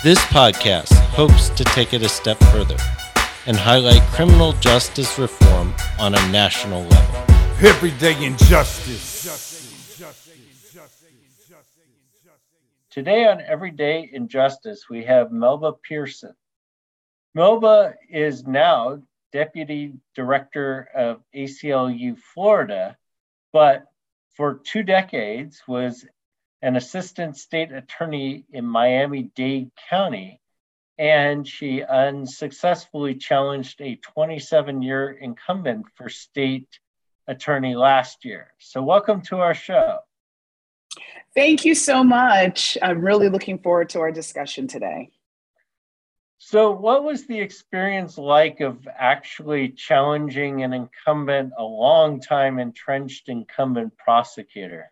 This podcast hopes to take it a step further and highlight criminal justice reform on a national level. Everyday injustice. Today on Everyday Injustice, we have Melba Pearson. Melba is now Deputy Director of ACLU Florida, but for two decades was an assistant state attorney in Miami Dade County, and she unsuccessfully challenged a 27 year incumbent for state attorney last year. So, welcome to our show. Thank you so much. I'm really looking forward to our discussion today. So, what was the experience like of actually challenging an incumbent, a long time entrenched incumbent prosecutor?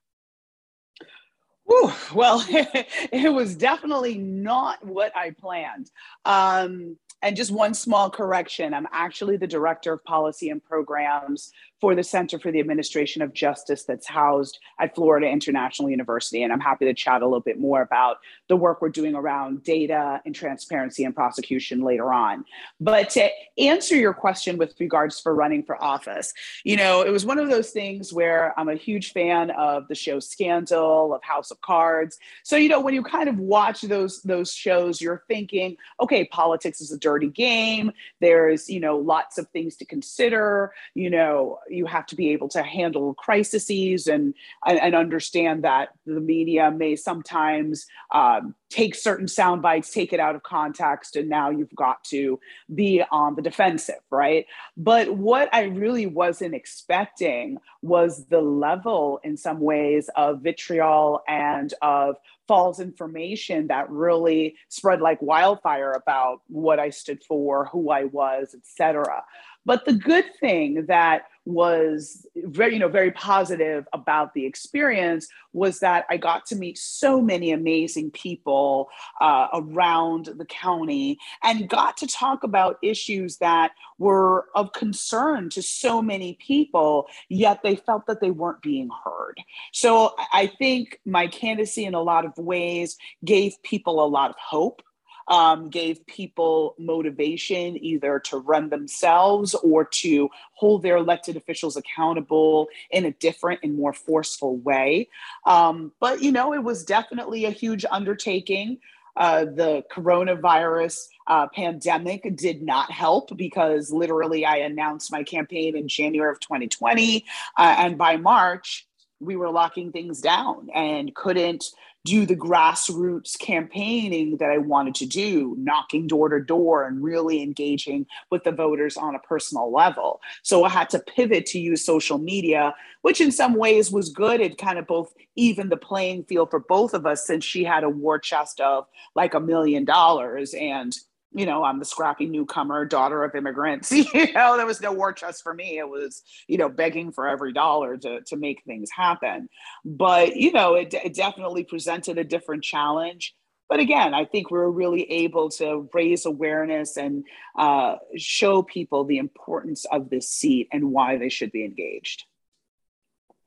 Whew, well, it was definitely not what I planned. Um, and just one small correction I'm actually the director of policy and programs for the Center for the Administration of Justice that's housed at Florida International University. And I'm happy to chat a little bit more about the work we're doing around data and transparency and prosecution later on. But to answer your question with regards for running for office, you know, it was one of those things where I'm a huge fan of the show Scandal, of House of Cards. So, you know, when you kind of watch those those shows, you're thinking, okay, politics is a dirty game. There's, you know, lots of things to consider, you know, you have to be able to handle crises and and, understand that the media may sometimes um, take certain sound bites, take it out of context, and now you've got to be on the defensive, right? But what I really wasn't expecting was the level, in some ways, of vitriol and of false information that really spread like wildfire about what I stood for, who I was, etc. But the good thing that was very you know very positive about the experience was that i got to meet so many amazing people uh, around the county and got to talk about issues that were of concern to so many people yet they felt that they weren't being heard. So i think my candidacy in a lot of ways gave people a lot of hope um, gave people motivation either to run themselves or to hold their elected officials accountable in a different and more forceful way. Um, but, you know, it was definitely a huge undertaking. Uh, the coronavirus uh, pandemic did not help because literally I announced my campaign in January of 2020. Uh, and by March, we were locking things down and couldn't do the grassroots campaigning that I wanted to do, knocking door to door and really engaging with the voters on a personal level. So I had to pivot to use social media, which in some ways was good. It kind of both even the playing field for both of us since she had a war chest of like a million dollars and you know, I'm the scrappy newcomer, daughter of immigrants. you know, there was no war chest for me. It was, you know, begging for every dollar to, to make things happen. But, you know, it, it definitely presented a different challenge. But again, I think we are really able to raise awareness and uh, show people the importance of this seat and why they should be engaged.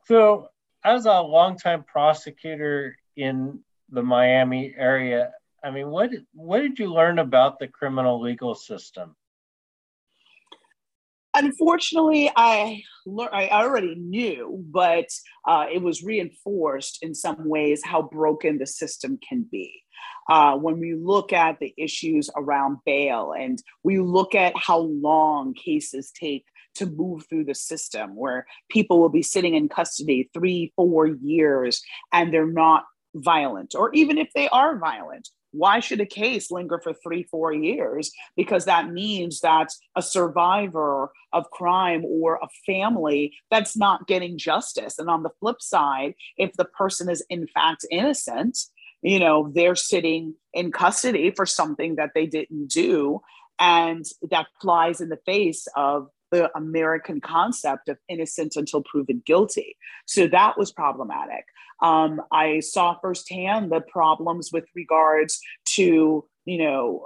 So, as a longtime prosecutor in the Miami area, I mean, what what did you learn about the criminal legal system? Unfortunately, I. I already knew, but uh, it was reinforced in some ways how broken the system can be. Uh, when we look at the issues around bail and we look at how long cases take to move through the system where people will be sitting in custody three, four years and they're not violent, or even if they are violent, why should a case linger for three, four years? Because that means that a survivor of crime or a family that's not getting justice. And on the flip side, if the person is in fact innocent, you know, they're sitting in custody for something that they didn't do. And that flies in the face of the American concept of innocent until proven guilty. So that was problematic. Um, I saw firsthand the problems with regards to you know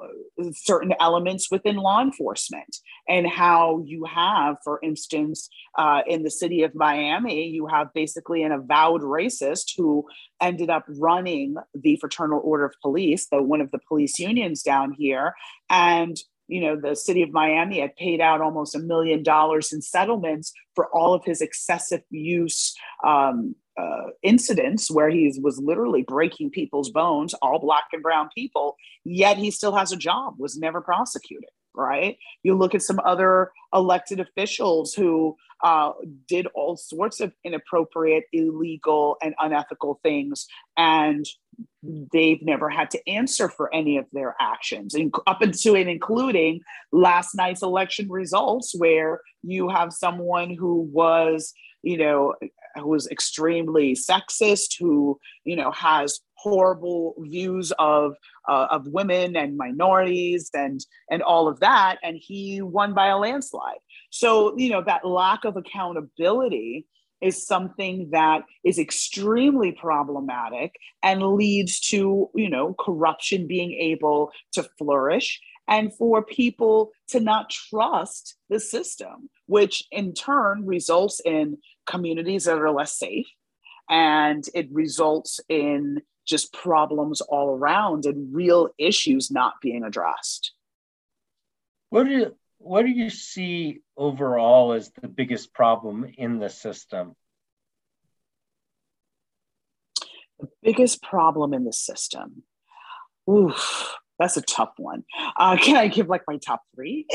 certain elements within law enforcement and how you have for instance uh, in the city of miami you have basically an avowed racist who ended up running the fraternal order of police the one of the police unions down here and you know, the city of Miami had paid out almost a million dollars in settlements for all of his excessive use um, uh, incidents where he was literally breaking people's bones, all black and brown people, yet he still has a job, was never prosecuted, right? You look at some other elected officials who uh, did all sorts of inappropriate, illegal, and unethical things, and they've never had to answer for any of their actions, and up into and including last night's election results, where you have someone who was, you know, who was extremely sexist, who you know has horrible views of uh, of women and minorities and and all of that, and he won by a landslide. So, you know, that lack of accountability is something that is extremely problematic and leads to, you know, corruption being able to flourish and for people to not trust the system, which in turn results in communities that are less safe and it results in just problems all around and real issues not being addressed. What do you, what do you see overall as the biggest problem in the system? The biggest problem in the system. Oof, that's a tough one. Uh, can I give like my top three?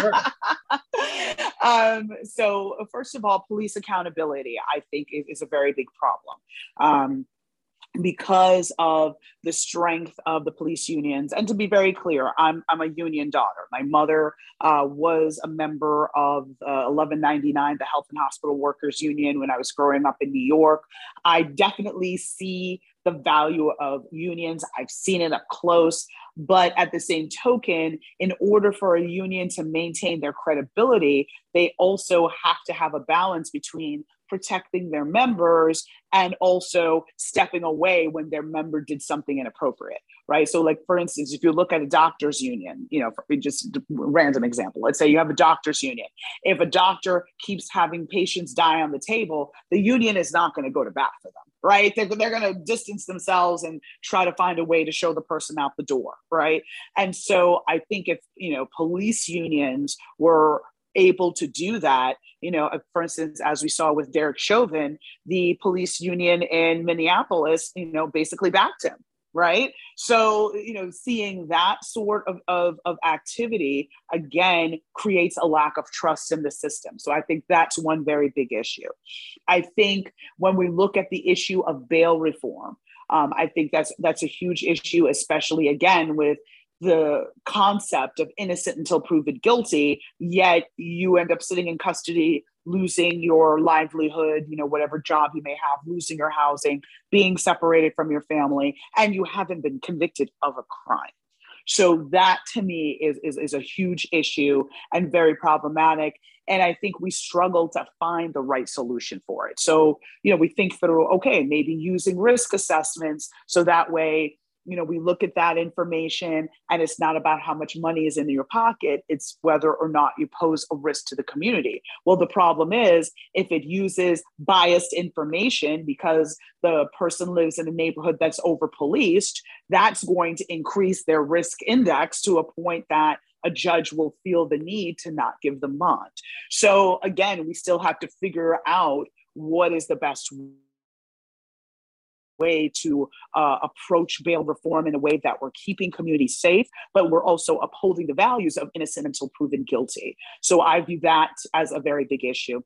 Sure. um, so, first of all, police accountability, I think, is, is a very big problem. Um, because of the strength of the police unions. And to be very clear, I'm, I'm a union daughter. My mother uh, was a member of uh, 1199, the Health and Hospital Workers Union, when I was growing up in New York. I definitely see the value of unions. I've seen it up close. But at the same token, in order for a union to maintain their credibility, they also have to have a balance between protecting their members and also stepping away when their member did something inappropriate right? So like for instance if you look at a doctors union you know just random example let's say you have a doctors union. If a doctor keeps having patients die on the table the union is not going to go to bat for them right? They're, they're going to distance themselves and try to find a way to show the person out the door right? And so i think if you know police unions were able to do that. You know, uh, for instance, as we saw with Derek Chauvin, the police union in Minneapolis, you know, basically backed him right so you know seeing that sort of, of, of activity again creates a lack of trust in the system so i think that's one very big issue i think when we look at the issue of bail reform um, i think that's that's a huge issue especially again with the concept of innocent until proven guilty, yet you end up sitting in custody, losing your livelihood, you know, whatever job you may have, losing your housing, being separated from your family, and you haven't been convicted of a crime. So that to me is, is, is a huge issue and very problematic. And I think we struggle to find the right solution for it. So, you know, we think through, okay, maybe using risk assessments so that way you know we look at that information and it's not about how much money is in your pocket. It's whether or not you pose a risk to the community. Well the problem is if it uses biased information because the person lives in a neighborhood that's over policed that's going to increase their risk index to a point that a judge will feel the need to not give them bond. So again we still have to figure out what is the best way to uh, approach bail reform in a way that we're keeping communities safe, but we're also upholding the values of innocent until proven guilty. So I view that as a very big issue.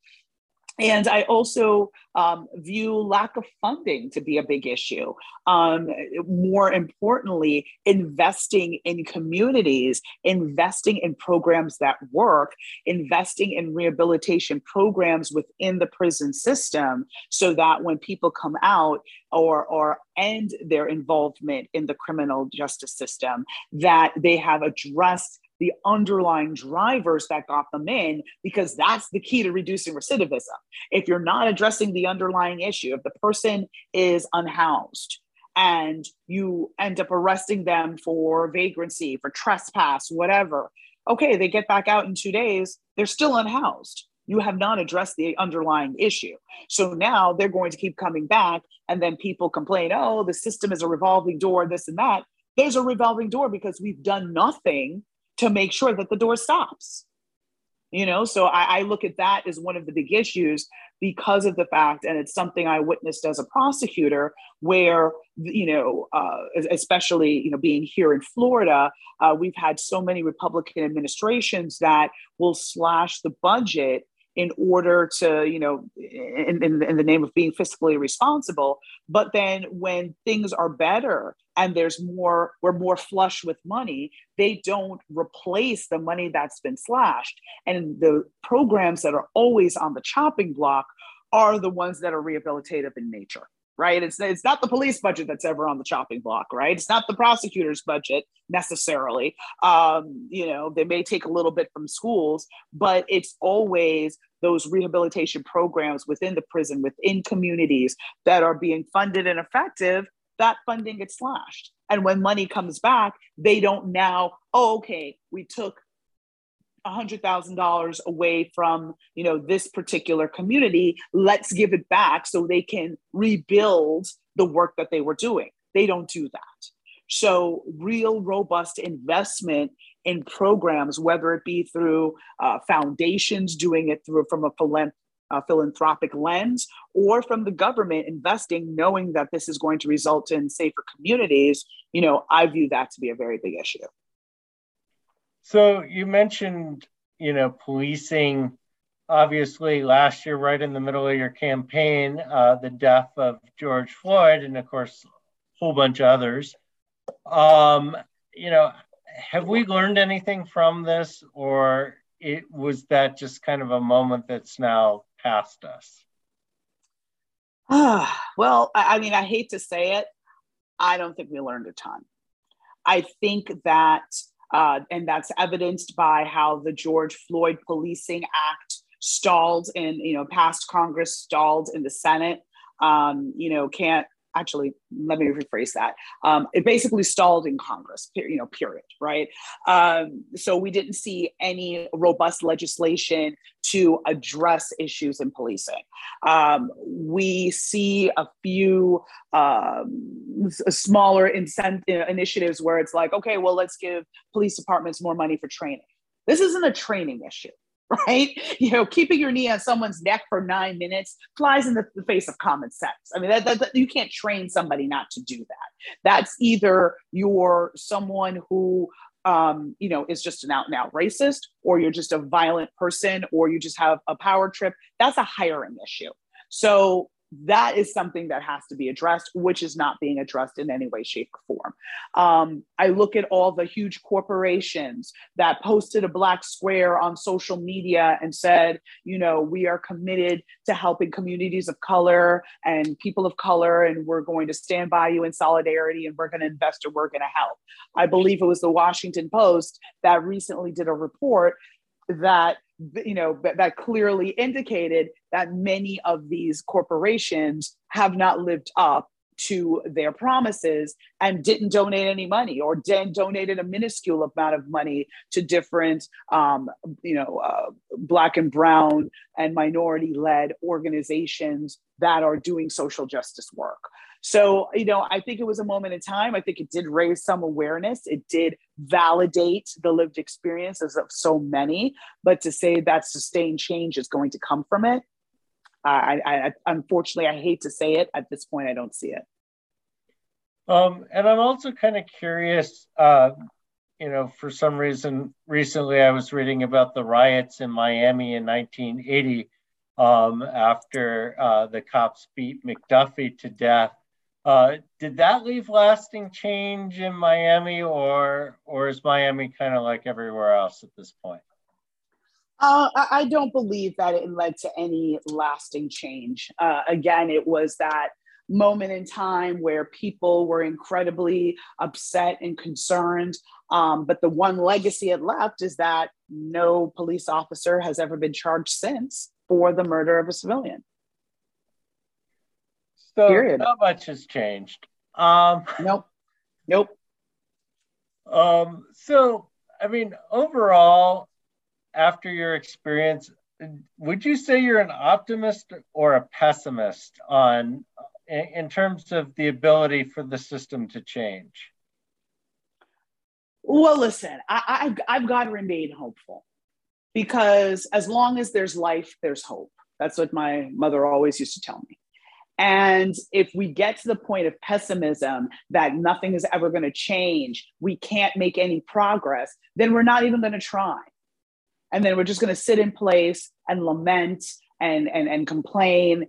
And I also um, view lack of funding to be a big issue. Um, more importantly, investing in communities, investing in programs that work, investing in rehabilitation programs within the prison system so that when people come out or, or end their involvement in the criminal justice system, that they have addressed the underlying drivers that got them in, because that's the key to reducing recidivism. If you're not addressing the underlying issue, if the person is unhoused, and you end up arresting them for vagrancy, for trespass, whatever. Okay, they get back out in two days, they're still unhoused. You have not addressed the underlying issue. So now they're going to keep coming back, and then people complain, oh, the system is a revolving door, this and that. There's a revolving door because we've done nothing to make sure that the door stops you know so I, I, look at that as one of the big issues because of the fact and it's something i witnessed as a prosecutor where you know uh, especially you know being here in florida uh, we've had so many republican administrations that will slash the budget in order to, you know, in, in, in, the name of being fiscally responsible. But then when things are better and there's more, we're more flush with money, they don't replace the money that's been slashed. And the programs that are always on the chopping block are the ones that are rehabilitative in nature right? It's, it's not the police budget that's ever on the chopping block, right? It's not the prosecutor's budget necessarily. Um, you know, they may take a little bit from schools, but it's always those rehabilitation programs within the prison, within communities that are being funded and effective. That funding gets slashed. And when money comes back, they don't now, oh, okay, we took $100,000 away from, you know, this particular community, let's give it back so they can rebuild the work that they were doing. They don't do that. So, real robust investment in programs, whether it be through uh, foundations doing it through from a philanth- philanthropic lens or from the government investing, knowing that this is going to result in safer communities, you know, I view that to be a very big issue. So you mentioned, you know, policing. Obviously, last year, right in the middle of your campaign, uh, the death of George Floyd, and of course, a whole bunch of others. Um, you know, have we learned anything from this, or it was that just kind of a moment that's now past us? well, I, mean, I hate to say it. I don't think we learned a ton. I think that uh, and that's evidenced by how the George Floyd Policing Act stalled in, you know, past Congress, stalled in the Senate. Um, you know, can't actually let me rephrase that. Um, it basically stalled in congress you know period right? Um, so we didn't see any robust legislation to address issues in policing. Um, we see a few um, smaller incent- initiatives where it's like okay well let's give police departments more money for training. This isn't a training issue right? You know, keeping your knee on someone's neck for nine minutes flies in the, the face of common sense. I mean, that, that, that, you can't train somebody not to do that. That's either you're someone who, um, you know, is just an out and out racist, or you're just a violent person, or you just have a power trip. That's a hiring issue. So that is something that has to be addressed, which is not being addressed in any way, shape, or form. Um, I look at all the huge corporations that posted a black square on social media and said, you know, we are committed to helping communities of color and people of color, and we're going to stand by you in solidarity and we're going to invest and we're going to help. I believe it was the Washington Post that recently did a report that you know that clearly indicated that many of these corporations have not lived up to their promises and didn't donate any money or then donated a minuscule amount of money to different um, you know uh, black and brown and minority led organizations that are doing social justice work so, you know, I think it was a moment in time. I think it did raise some awareness. It did validate the lived experiences of so many. But to say that sustained change is going to come from it, I, I, unfortunately, I hate to say it. At this point, I don't see it. Um, and I'm also kind of curious. Uh, you know, for some reason, recently I was reading about the riots in Miami in 1980 um, after uh, the cops beat McDuffie to death. Uh, did that leave lasting change in Miami, or or is Miami kind of like everywhere else at this point? Uh, I don't believe that it led to any lasting change. Uh, again, it was that moment in time where people were incredibly upset and concerned. Um, but the one legacy it left is that no police officer has ever been charged since for the murder of a civilian. So Period. not much has changed. Um, nope. Nope. Um, so, I mean, overall, after your experience, would you say you're an optimist or a pessimist on in terms of the ability for the system to change? Well, listen, I, have I've got to remain hopeful because as long as there's life, there's hope. That's what my mother always used to tell me. And if we get to the point of pessimism that nothing is ever going to change, we can't make any progress, then we're not even going to try. And then we're just going to sit in place and lament and, and, and complain,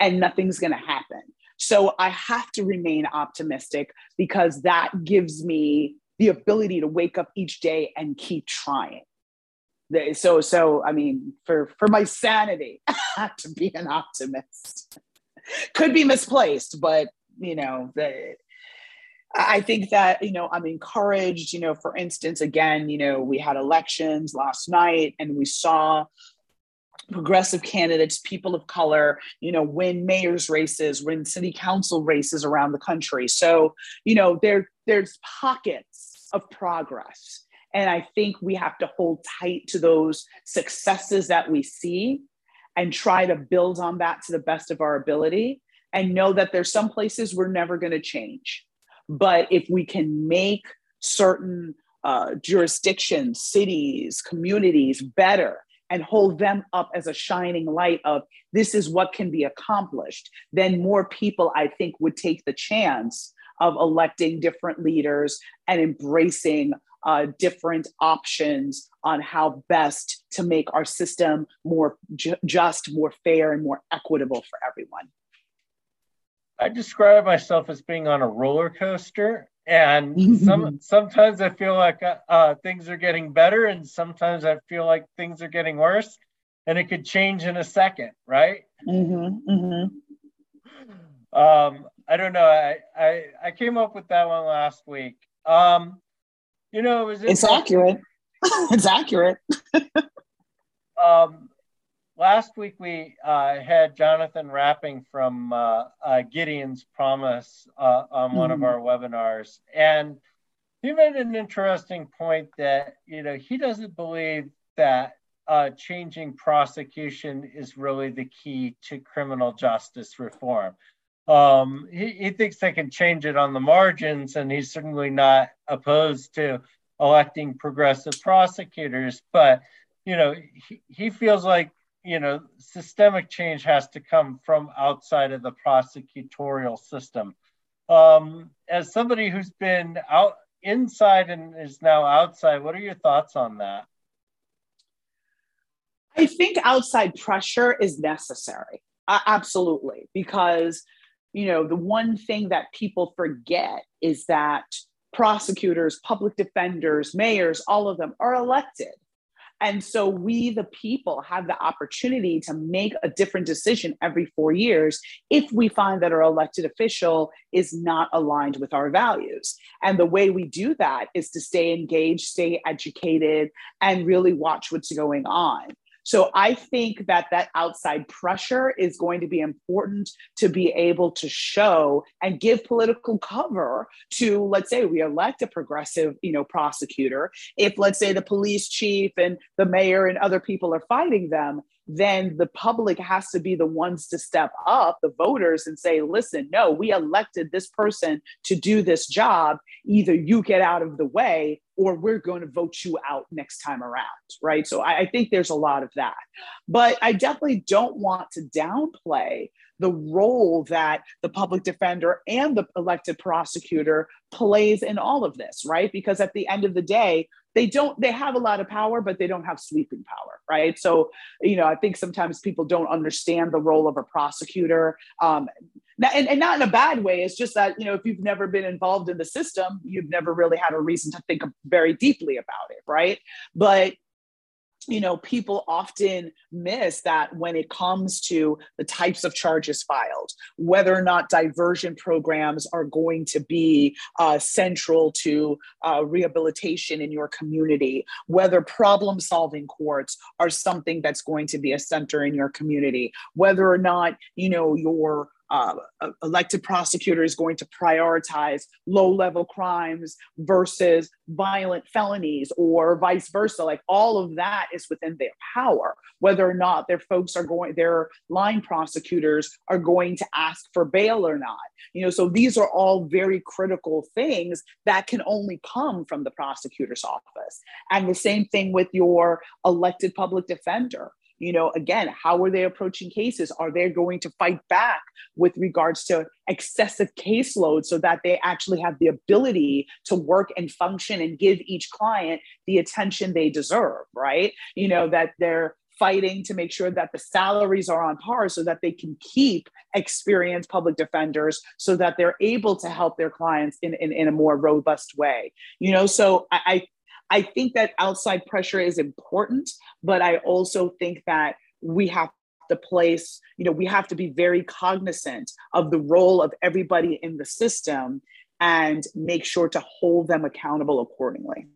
and nothing's going to happen. So I have to remain optimistic because that gives me the ability to wake up each day and keep trying so so i mean for for my sanity i have to be an optimist could be misplaced but you know the, i think that you know i'm encouraged you know for instance again you know we had elections last night and we saw progressive candidates people of color you know win mayor's races win city council races around the country. So you know there there's pockets of progress. And I think we have to hold tight to those successes that we see and try to build on that to the best of our ability and know that there's some places we're never going to change. But if we can make certain uh, jurisdictions, cities, communities better and hold them up as a shining light of this is what can be accomplished, then more people, I think, would take the chance of electing different leaders and embracing uh, different options on how best to make our system more ju- just, more fair, and more equitable for everyone. I describe myself as being on a roller coaster, and some sometimes I feel like uh, uh, things are getting better, and sometimes I feel like things are getting worse, and it could change in a second, right? Mm-hmm, mm-hmm. Um, I don't know. I, I I came up with that one last week. Um, you know, it was it's accurate. it's accurate. um, last week we uh, had Jonathan Rapping from uh, uh, Gideon's Promise uh, on one mm-hmm. of our webinars, and he made an interesting point that you know he doesn't believe that uh, changing prosecution is really the key to criminal justice reform. Um, he, he thinks they can change it on the margins, and he's certainly not opposed to electing progressive prosecutors. But you know, he, he feels like you know systemic change has to come from outside of the prosecutorial system. Um, as somebody who's been out inside and is now outside, what are your thoughts on that? I think outside pressure is necessary. Uh, absolutely. Because you know, the one thing that people forget is that prosecutors, public defenders, mayors, all of them are elected. And so we, the people, have the opportunity to make a different decision every four years if we find that our elected official is not aligned with our values. And the way we do that is to stay engaged, stay educated, and really watch what's going on. So I think that that outside pressure is going to be important to be able to show and give political cover to, let's say, we elect a progressive, you know, prosecutor. If let's say the police chief and the mayor and other people are fighting them, then the public has to be the ones to step up, the voters, and say, listen, no, we elected this person to do this job. Either you get out of the way or we're going to vote you out next time around. Right. So I, I think there's a lot of that. But I definitely don't want to downplay the role that the public defender and the elected prosecutor plays in all of this, right? Because at the end of the day, they don't they have a lot of power but they don't have sweeping power right? So you know i think sometimes people don't understand the role of a prosecutor um, and, and not in a bad way. It's just that you know if you've never been involved in the system you've never really had a reason to think very deeply about it right? But you know, people often miss that when it comes to the types of charges filed, whether or not diversion programs are going to be uh, central to uh, rehabilitation in your community, whether problem solving courts are something that's going to be a center in your community, whether or not, you know, your uh, elected prosecutor is going to prioritize low level crimes versus violent felonies or vice versa. Like all of that is within their power whether or not their folks are going their line prosecutors are going to ask for bail or not. You know so these are all very critical things that can only come from the prosecutor's office. And the same thing with your elected public defender you know again how are they approaching cases? Are they going to fight back with regards to excessive caseload so that they actually have the ability to work and function and give each client the attention they deserve right? You know that they're fighting to make sure that the salaries are on par so that they can keep experienced public defenders so that they're able to help their clients in, in, in a more robust way you know? So I, I think that outside pressure is important, but I also think that we have to place, you know, we have to be very cognizant of the role of everybody in the system and make sure to hold them accountable accordingly.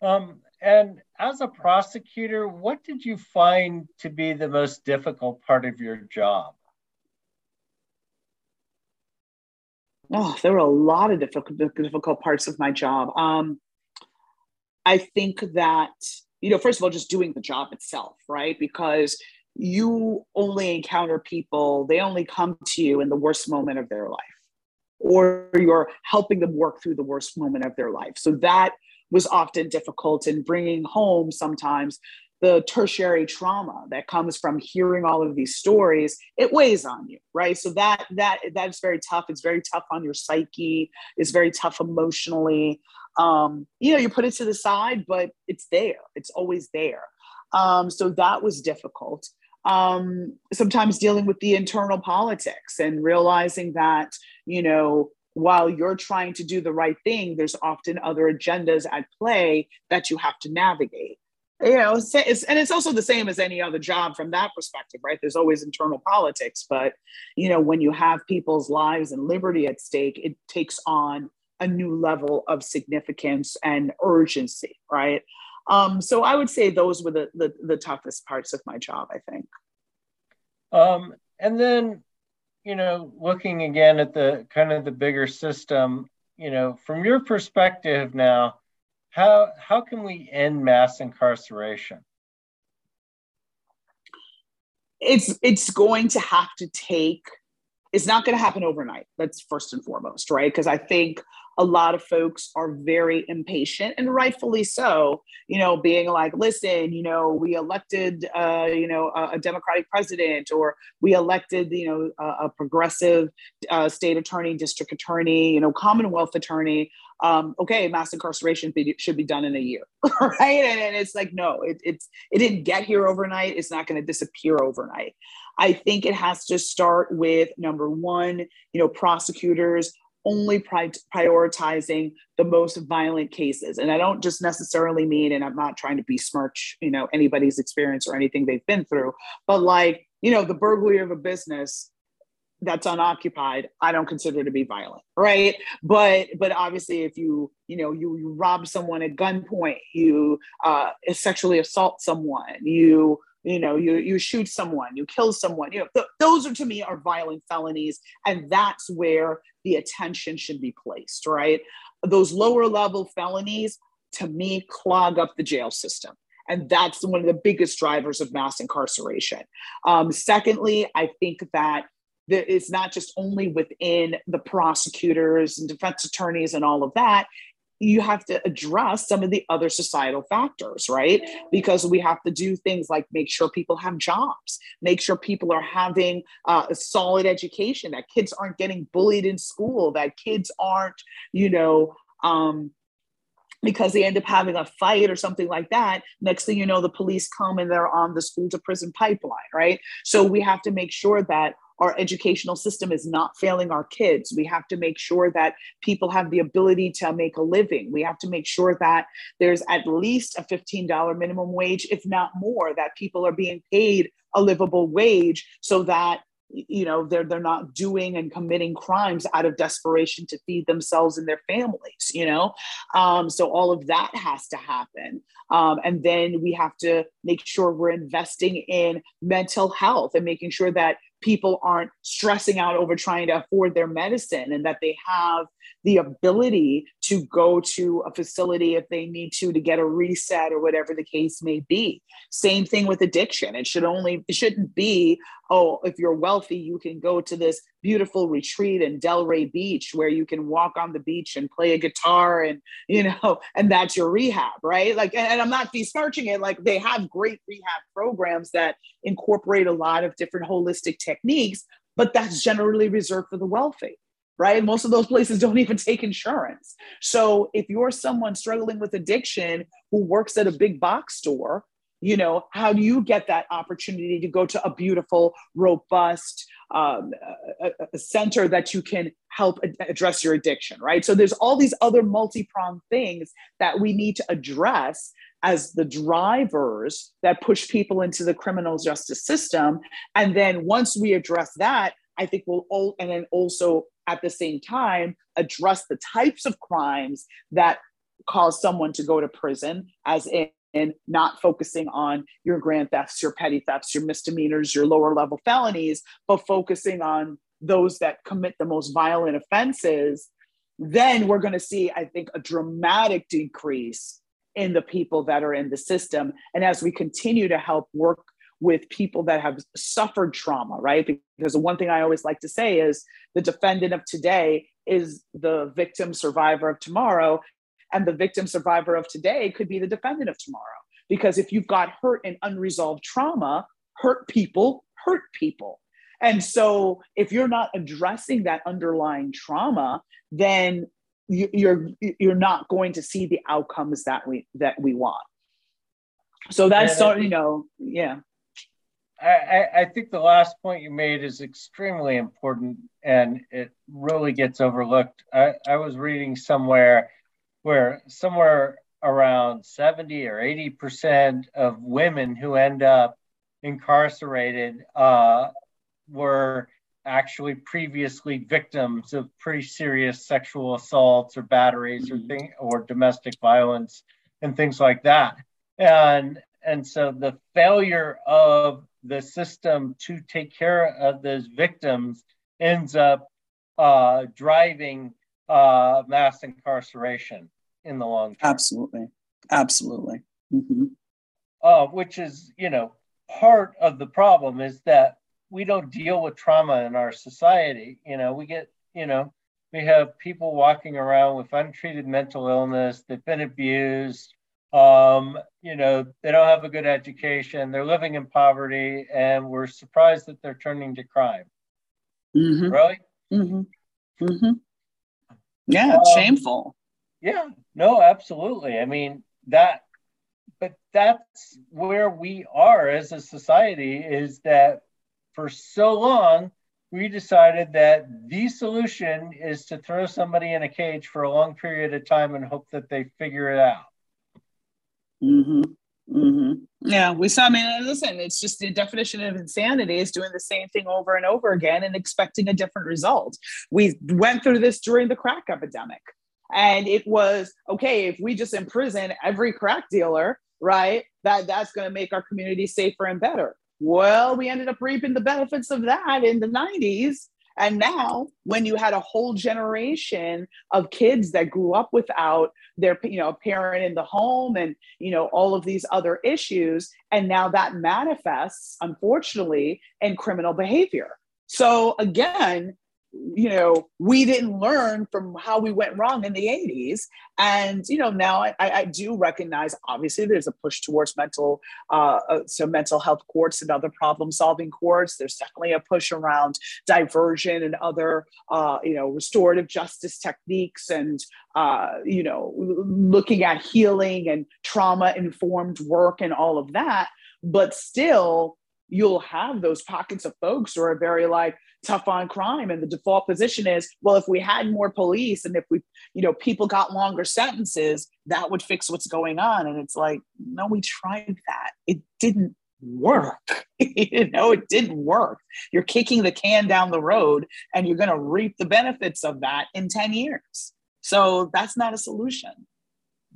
Um, and as a prosecutor, what did you find to be the most difficult part of your job? Oh, there were a lot of difficult, difficult parts of my job. Um, I think that, you know, first of all, just doing the job itself, right? Because you only encounter people, they only come to you in the worst moment of their life, or you're helping them work through the worst moment of their life. So that was often difficult in bringing home sometimes the tertiary trauma that comes from hearing all of these stories it weighs on you right so that that that's very tough it's very tough on your psyche it's very tough emotionally um, you know, you put it to the side, but it's there. It's always there. Um, so that was difficult. Um, sometimes dealing with the internal politics and realizing that, you know, while you're trying to do the right thing, there's often other agendas at play that you have to navigate. You know, it's, and it's also the same as any other job from that perspective, right? There's always internal politics, but you know, when you have people's lives and liberty at stake, it takes on a new level of significance and urgency, right? Um, so I would say those were the, the, the toughest parts of my job, I think. Um, and then, you know, looking again at the kind of the bigger system, you know, from your perspective now, how how can we end mass incarceration? It's it's going to have to take. It's not going to happen overnight. That's first and foremost, right? Because I think a lot of folks are very impatient and rightfully so you know being like listen you know we elected uh, you know a, a, democratic president or we elected you know a, a progressive uh, state attorney district attorney you know commonwealth attorney um, okay mass incarceration should be done in a year. Right? And, and it's like no it, it's it didn't get here overnight. It's not going to disappear overnight. I think it has to start with number one you know prosecutors only pri- prioritizing the most violent cases. And i don't just necessarily mean and i'm not trying to besmirch you know anybody's experience or anything they've been through but like you know the burglary of a business that's unoccupied i don't consider to be violent right? But but obviously if you you know you, you rob someone at gunpoint you uh, sexually assault someone you you know you you shoot someone you kill someone you know th- those are to me are violent felonies and that's where the attention should be placed right? Those lower level felonies to me clog up the jail system and that's one of the biggest drivers of mass incarceration. Um, secondly i think that it's not just only within the prosecutors and defense attorneys and all of that you have to address some of the other societal factors, right? Because we have to do things like make sure people have jobs, make sure people are having uh, a solid education, that kids aren't getting bullied in school, that kids aren't, you know, um, because they end up having a fight or something like that. Next thing you know, the police come and they're on the school to prison pipeline, right? So we have to make sure that our educational system is not failing our kids. We have to make sure that people have the ability to make a living. We have to make sure that there's at least a $15 minimum wage, if not more, that people are being paid a livable wage so that you know they're they're not doing and committing crimes out of desperation to feed themselves and their families you know um, so all of that has to happen um, and then we have to make sure we're investing in mental health and making sure that people aren't stressing out over trying to afford their medicine and that they have the ability to go to a facility if they need to to get a reset or whatever the case may be. Same thing with addiction. It should only it shouldn't be oh if you're wealthy you can go to this beautiful retreat in delray beach where you can walk on the beach and play a guitar and you know and that's your rehab right? Like and, i'm not besmirching it. Like they have great rehab programs that incorporate a lot of different holistic techniques but that's generally reserved for the wealthy right? Most of those places don't even take insurance. So if you're someone struggling with addiction who works at a big box store, you know, how do you get that opportunity to go to a beautiful, robust um, a, a center that you can help address your addiction, right? So there's all these other multi-pronged things that we need to address as the drivers that push people into the criminal justice system. And then once we address that, I think we'll all, and then also at the same time address the types of crimes that cause someone to go to prison, as in not focusing on your grand thefts, your petty thefts, your misdemeanors, your lower level felonies, but focusing on those that commit the most violent offenses, then we're going to see, I think, a dramatic decrease in the people that are in the system. And as we continue to help work with people that have suffered trauma, right? Because the one thing I always like to say is the defendant of today is the victim survivor of tomorrow. And the victim survivor of today could be the defendant of tomorrow. Because if you've got hurt and unresolved trauma, hurt people hurt people. And so if you're not addressing that underlying trauma, then you're you're not going to see the outcomes that we that we want. So that's so you know, yeah. I, I think the last point you made is extremely important and it really gets overlooked. I, I was reading somewhere where somewhere around 70 or 80 percent of women who end up incarcerated uh, were actually previously victims of pretty serious sexual assaults or batteries or thing or domestic violence and things like that and and so the failure of the system to take care of those victims ends up uh, driving uh, mass incarceration in the long term. Absolutely, absolutely. Mm-hmm. Uh, which is, you know, part of the problem is that we don't deal with trauma in our society. You know, we get, you know, we have people walking around with untreated mental illness. They've been abused. Um, you know, they don't have a good education. They're living in poverty, and we're surprised that they're turning to crime. Mm-hmm. Really? Mm-hmm. Mm-hmm. Yeah, um, shameful. Yeah, no, absolutely. I mean, that, but that's where we are as a society is that for so long, we decided that the solution is to throw somebody in a cage for a long period of time and hope that they figure it out. Mm-hmm. Mm-hmm. Yeah, we saw. I mean, listen, it's just the definition of insanity is doing the same thing over and over again and expecting a different result. We went through this during the crack epidemic. And it was okay if we just imprison every crack dealer, right? That that's going to make our community safer and better. Well, we ended up reaping the benefits of that in the 90s. And now, when you had a whole generation of kids that grew up without their, you know, a parent in the home and, you know, all of these other issues, and now that manifests, unfortunately, in criminal behavior. So again, you know, we didn't learn from how we went wrong in the 80s. And, you know, now I, I do recognize, obviously, there's a push towards mental, uh, uh, so mental health courts and other problem solving courts. There's definitely a push around diversion and other, uh, you know, restorative justice techniques and, uh, you know, looking at healing and trauma informed work and all of that. But still, you'll have those pockets of folks who are very like tough on crime and the default position is well if we had more police and if we you know people got longer sentences that would fix what's going on. And it's like no we tried that. It didn't work. You know it didn't work. You're kicking the can down the road and you're going to reap the benefits of that in 10 years. So that's not a solution.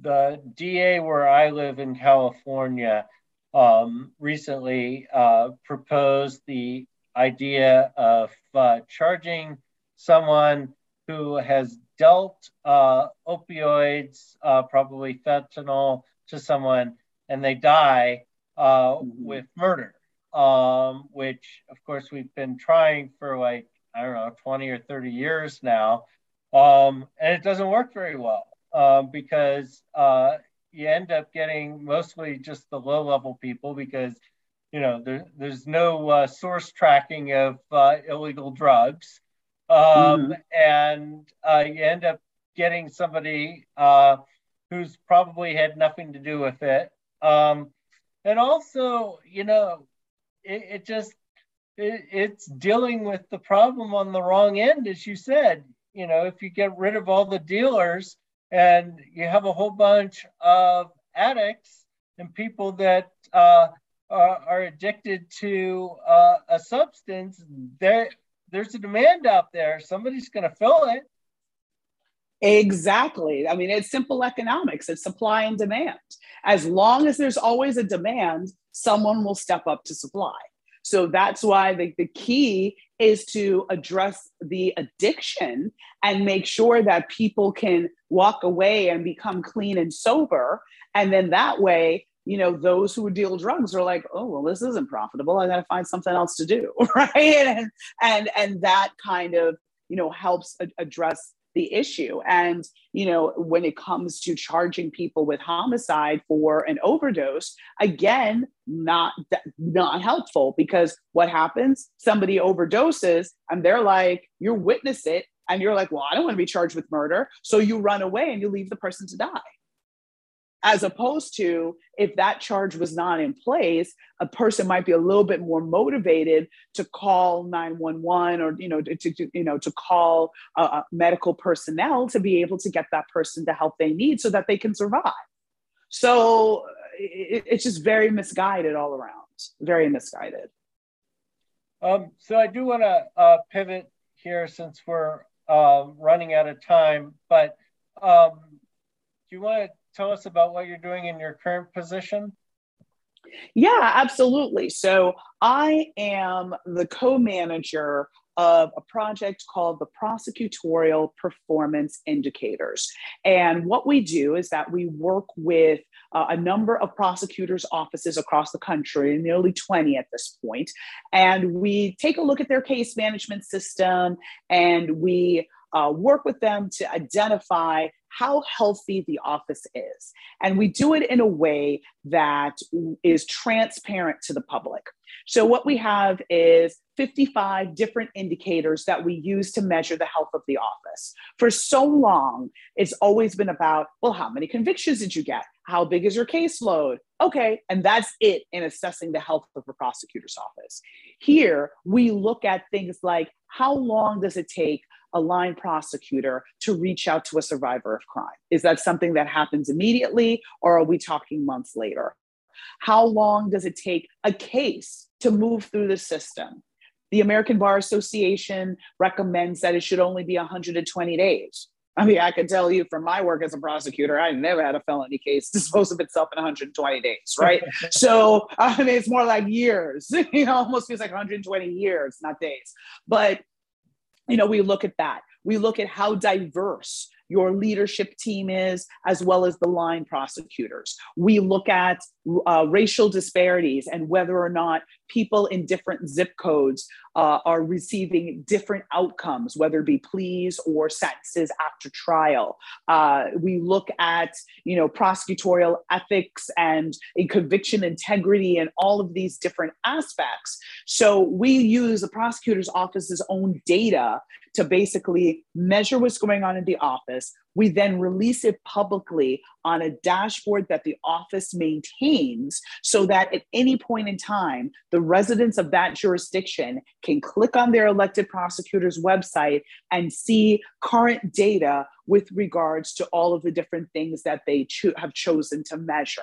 The da where i live in california um, recently uh, proposed the idea of uh, charging someone who has dealt uh, opioids, uh, probably fentanyl, to someone and they die uh, mm-hmm. with murder, um, which of course we've been trying for like, I don't know, 20 or 30 years now. Um, and it doesn't work very well um, because uh, you end up getting mostly just the low level people because you know there, there's no uh, source tracking of uh, illegal drugs. Um, mm-hmm. and uh, you end up getting somebody uh, who's probably had nothing to do with it. Um, and also you know it, it just it, it's dealing with the problem on the wrong end as you said. You know if you get rid of all the dealers and you have a whole bunch of addicts and people that uh, are, are, addicted to uh, a substance. There, there's a demand out there. Somebody's going to fill it. Exactly. I mean, it's simple economics. It's supply and demand. As long as there's always a demand, someone will step up to supply. So that's why the, the key is to address the addiction and make sure that people can walk away and become clean and sober. And then that way, you know, those who deal drugs are like, oh, well, this isn't profitable. I got to find something else to do. Right. And, and, and that kind of, you know, helps address the issue. And, you know, when it comes to charging people with homicide for an overdose, again, not not helpful because what happens? Somebody overdoses and they're like, you witness it, and you're like, well, I don't want to be charged with murder. So you run away and you leave the person to die as opposed to if that charge was not in place a person might be a little bit more motivated to call 911 or you know to, to you know to call uh, medical personnel to be able to get that person the help they need so that they can survive. So it, it's just very misguided all around very misguided. Um, so i do want to uh, pivot here since we're uh, running out of time but um, do you want to tell us about what you're doing in your current position? Yeah, absolutely. So I am the co manager of a project called the Prosecutorial Performance Indicators. And what we do is that we work with uh, a number of prosecutors' offices across the country, nearly 20 at this point, and we take a look at their case management system and we uh, work with them to identify how healthy the office is. And we do it in a way that is transparent to the public. So, what we have is 55 different indicators that we use to measure the health of the office. For so long, it's always been about, well, how many convictions did you get? How big is your caseload? Okay, and that's it in assessing the health of the prosecutor's office. Here, we look at things like how long does it take a line prosecutor to reach out to a survivor of crime? Is that something that happens immediately, or are we talking months later? How long does it take a case to move through the system? The American Bar Association recommends that it should only be 120 days. I mean, I can tell you from my work as a prosecutor, I never had a felony case dispose of itself in 120 days, right? so, I mean, it's more like years, you know, almost feels like 120 years, not days. But you know, we look at that. We look at how diverse your leadership team is, as well as the line prosecutors. We look at uh, racial disparities and whether or not people in different zip codes uh, are receiving different outcomes, whether it be pleas or sentences after trial. Uh, we look at, you know, prosecutorial ethics and conviction integrity and all of these different aspects. So we use the prosecutor's office's own data to basically measure what's going on in the office. We then release it publicly on a dashboard that the office maintains so that at any point in time, the residents of that jurisdiction can click on their elected prosecutor's website and see current data with regards to all of the different things that they cho- have chosen to measure.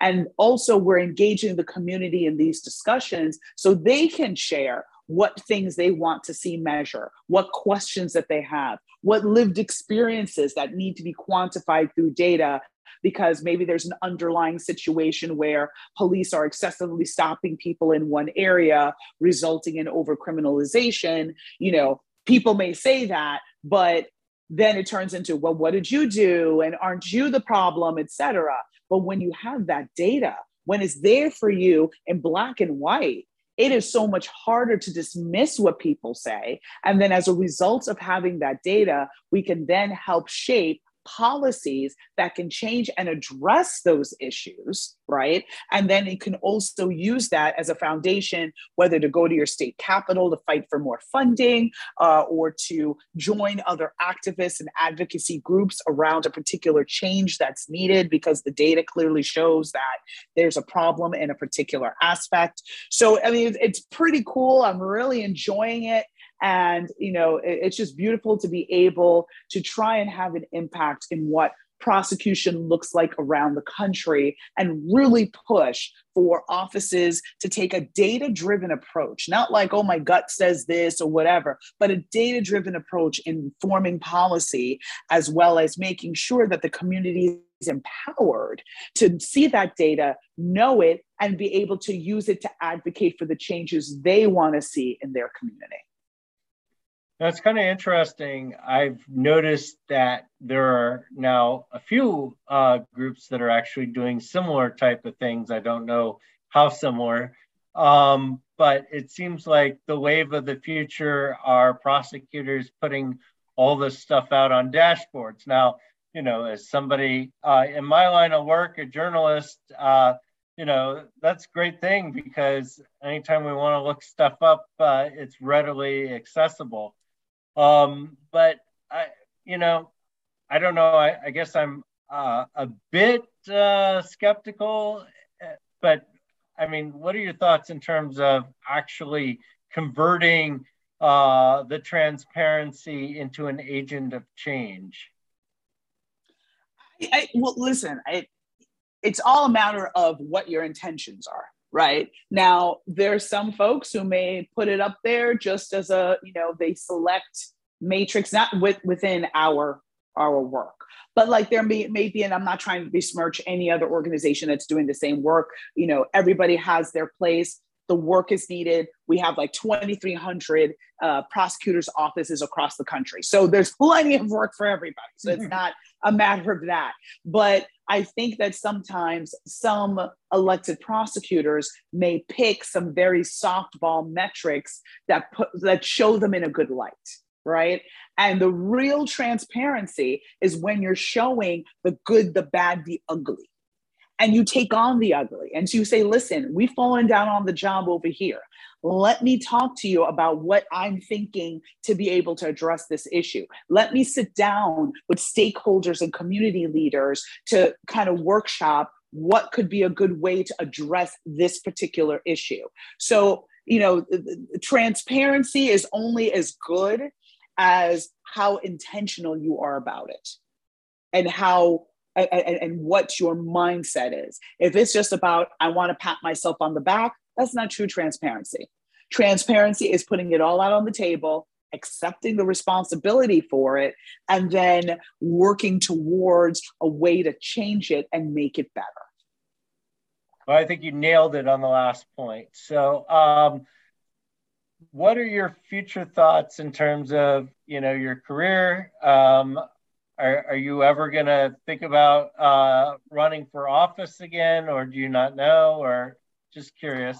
And also, we're engaging the community in these discussions so they can share what things they want to see measure, what questions that they have, what lived experiences that need to be quantified through data because maybe there's an underlying situation where police are excessively stopping people in one area resulting in overcriminalization. You know people may say that but then it turns into well what did you do? And aren't you the problem etc but when you have that data when it's there for you in black and white it is so much harder to dismiss what people say. And then, as a result of having that data, we can then help shape policies that can change and address those issues, right? And then it can also use that as a foundation, whether to go to your state capital to fight for more funding uh, or to join other activists and advocacy groups around a particular change that's needed because the data clearly shows that there's a problem in a particular aspect. So, I mean, it's pretty cool. I'm really enjoying it and you know it, it's just beautiful to be able to try and have an impact in what prosecution looks like around the country and really push for offices to take a data driven approach, not like, oh, my gut says this or whatever, but a data driven approach in forming policy, as well as making sure that the community is empowered to see that data, know it, and be able to use it to advocate for the changes they want to see in their community. That's kind of interesting. I've noticed that there are now a few uh, groups that are actually doing similar type of things. I don't know how similar, um, but it seems like the wave of the future are prosecutors putting all this stuff out on dashboards. Now, you know, as somebody uh, in my line of work, a journalist, uh, you know, that's a great thing because anytime we want to look stuff up, uh, it's readily accessible. Um, but I, you know, I don't know. I, I guess I'm uh, a bit uh, skeptical, but I mean, what are your thoughts in terms of actually converting uh, the transparency into an agent of change? I, well, listen, I, it's all a matter of what your intentions are right? Now there's some folks who may put it up there just as a you know they select matrix not with within our our work. But like there may, may be and i'm not trying to besmirch any other organization that's doing the same work. You know everybody has their place. The work is needed. We have like 2300 uh, prosecutors offices across the country. So there's plenty of work for everybody. So it's not a matter of that. But I think that sometimes some elected prosecutors may pick some very softball metrics that put that show them in a good light, right? And the real transparency is when you're showing the good, the bad, the ugly. And you take on the ugly and so you say, listen, we've fallen down on the job over here. Let me talk to you about what I'm thinking to be able to address this issue. Let me sit down with stakeholders and community leaders to kind of workshop what could be a good way to address this particular issue. So, you know, transparency is only as good as how intentional you are about it and how and, and, what your mindset is. If it's just about, I want to pat myself on the back, that's not true transparency. Transparency is putting it all out on the table, accepting the responsibility for it, and then working towards a way to change it and make it better. Well, I think you nailed it on the last point. So, um, what are your future thoughts in terms of you know your career um, are, are you ever going to think about uh, running for office again or do you not know or just curious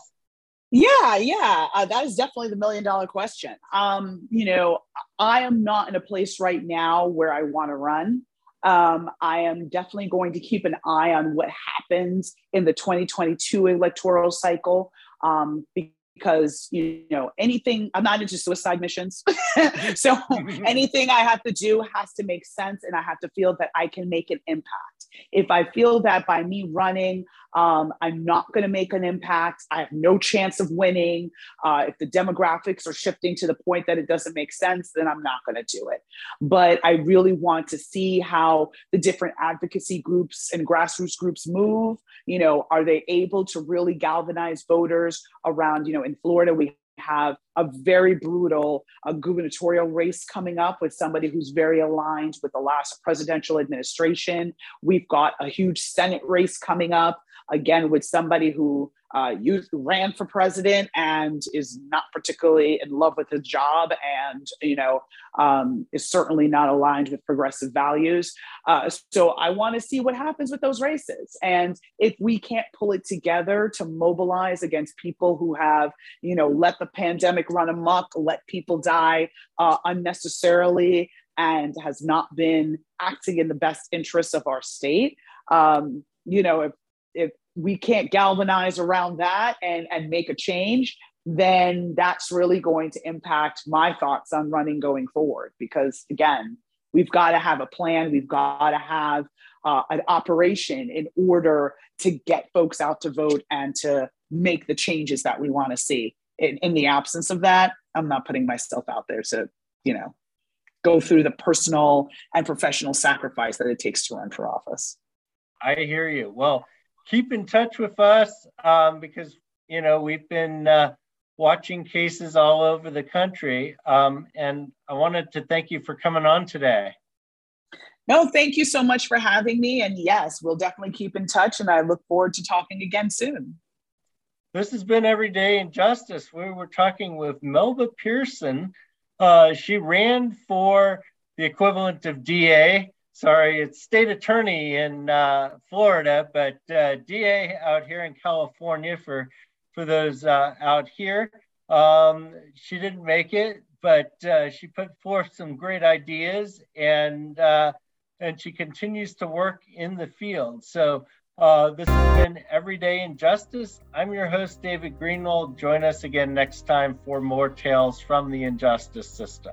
Yeah, yeah, uh, that is definitely the million dollar question. Um, you know, I am not in a place right now where I want to run. Um, I am definitely going to keep an eye on what happens in the 2022 electoral cycle um, because you know anything. I'm not into suicide missions, so anything I have to do has to make sense, and I have to feel that I can make an impact. If I feel that by me running, um, I'm not going to make an impact, I have no chance of winning. Uh, if the demographics are shifting to the point that it doesn't make sense, then I'm not going to do it. But I really want to see how the different advocacy groups and grassroots groups move. You know, are they able to really galvanize voters around, you know, in Florida, we have a very brutal uh, gubernatorial race coming up with somebody who's very aligned with the last presidential administration. We've got a huge Senate race coming up, again, with somebody who uh, youth ran for president and is not particularly in love with his job and you know um, is certainly not aligned with progressive values. Uh, so i want to see what happens with those races. And if we can't pull it together to mobilize against people who have you know let the pandemic run amok let people die uh, unnecessarily and has not been acting in the best interests of our state um, you know if if we can't galvanize around that and, and make a change, then that's really going to impact my thoughts on running going forward. Because again, we've got to have a plan, we've got to have uh, an operation in order to get folks out to vote and to make the changes that we want to see. In, in the absence of that, I'm not putting myself out there to, you know, go through the personal and professional sacrifice that it takes to run for office. I hear you. Well, keep in touch with us um, because you know we've been uh, watching cases all over the country, um, and I wanted to thank you for coming on today. No, thank you so much for having me. And yes, we'll definitely keep in touch, and I look forward to talking again soon. This has been Everyday Injustice. We were talking with Melba Pearson. Uh, she ran for the equivalent of DA sorry, it's state attorney in uh, Florida, but uh, DA out here in California for for those uh, out here. Um, she didn't make it, but uh, she put forth some great ideas, and uh, and she continues to work in the field. So. Uh, this has been Everyday Injustice. I'm your host, David Greenwald. Join us again next time for more tales from the injustice system.